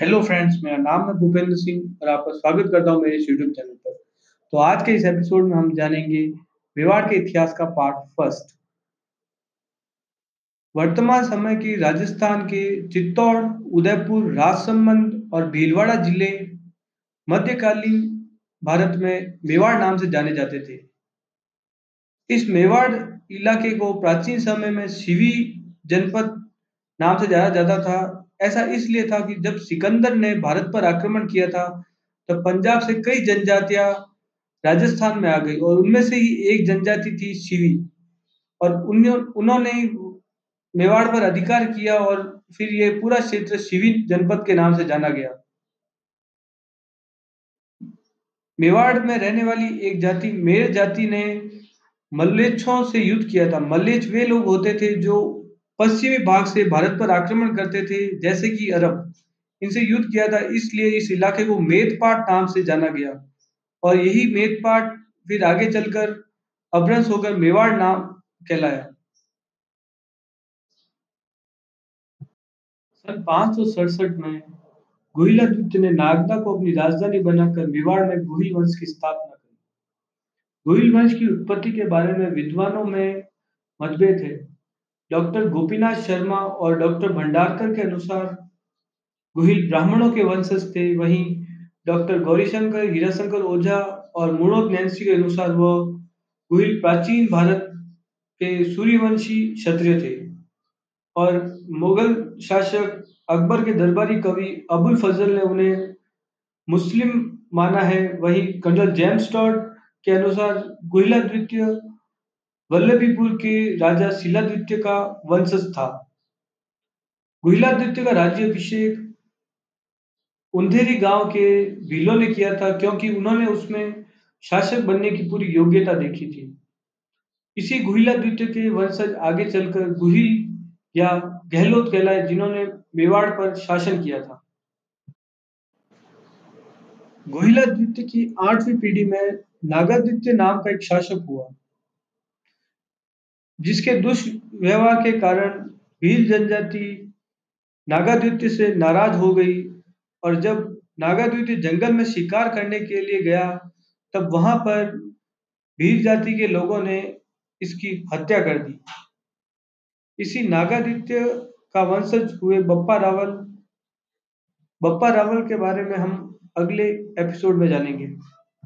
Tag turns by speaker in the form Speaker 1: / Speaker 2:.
Speaker 1: Hello friends, मेरा नाम है भूपेंद्र सिंह और आपका स्वागत करता हूँ मेरे यूट्यूब चैनल पर। तो आज के इस एपिसोड में हम जानेंगे मेवाड़ के इतिहास का पार्ट फ़र्स्ट। वर्तमान समय की राजस्थान के चित्तौड़, उदयपुर, राजसमंद और भीलवाड़ा ज़िले मध्यकालीन भारत में मेवाड़ नाम से जाने जाते थे। इस मेवाड़ इलाके को प्राचीन समय में शिवी जनपद नाम से जाना जाता था। ऐसा इसलिए था कि जब सिकंदर ने भारत पर आक्रमण किया था तब पंजाब से कई जनजातियाँ राजस्थान में आ गई और उनमें से ही एक जनजाति थी शिवी। और उन्होंने मेवाड़ पर अधिकार किया और फिर ये पूरा क्षेत्र शिवी जनपद के नाम से जाना गया। मेवाड़ में रहने वाली एक जाति, मेर जाति ने मल्लेच्छों से युद्ध किया था। मल्लेच वे लोग होते थे जो पश्चिमी भाग से भारत पर आक्रमण करते थे, जैसे कि अरब। इनसे युद्ध किया था, इसलिए इस इलाके को मेदपाट नाम से जाना गया। और यही मेदपाट फिर आगे चलकर अभ्रंश होकर मेवाड़ नाम कहलाया। सन सड़सठ में गुहिलादित्य ने नागदा को अपनी राजधानी बनाकर मेवाड़ में गुहिल वंश की स्थापना की गुहिल वंश की उत्पत्ति के बारे में विद्वानों में मतभेद है। डॉक्टर गोपीनाथ शर्मा और डॉक्टर भंडारकर के अनुसार गुहिल ब्राह्मणों के वंशज थे। वहीं डॉक्टर गौरीशंकर, हीराशंकर ओझा और मुणोद नैन्सी के अनुसार वह गुहिल प्राचीन भारत के सूर्यवंशी क्षत्रिय थे और मुगल शासक अकबर के दरबारी कवि अबुल फजल ने उन्हें मुस्लिम माना है। वहीं कर्नल जेम्स टॉड के अनुसार गुहिला द्वितीय वल्लभीपुर के राजा शिलादित्य का वंशज था। गुहिलादित्य का राज्य अभिषेक उंधेरी गाँव के भीलों ने किया था क्योंकि उन्होंने उसमें शासक बनने की पूरी योग्यता देखी थी। इसी गुहिलादित्य के वंशज आगे चलकर गुहिल या गहलोत कहलाए जिन्होंने मेवाड़ पर शासन किया था। गुहिलादित्य की आठवीं पीढ़ी में नागादित्य नाम का एक शासक हुआ। जिसके दुष्व्यवहार के कारण भील जनजाति नागाद्वित्य से नाराज़ हो गई और जब नागाद्वितीय जंगल में शिकार करने के लिए गया, तब वहाँ पर भील जाति के लोगों ने इसकी हत्या कर दी। इसी नागादित्य का वंशज हुए बप्पा रावल। बप्पा रावल के बारे में हम अगले एपिसोड में जानेंगे।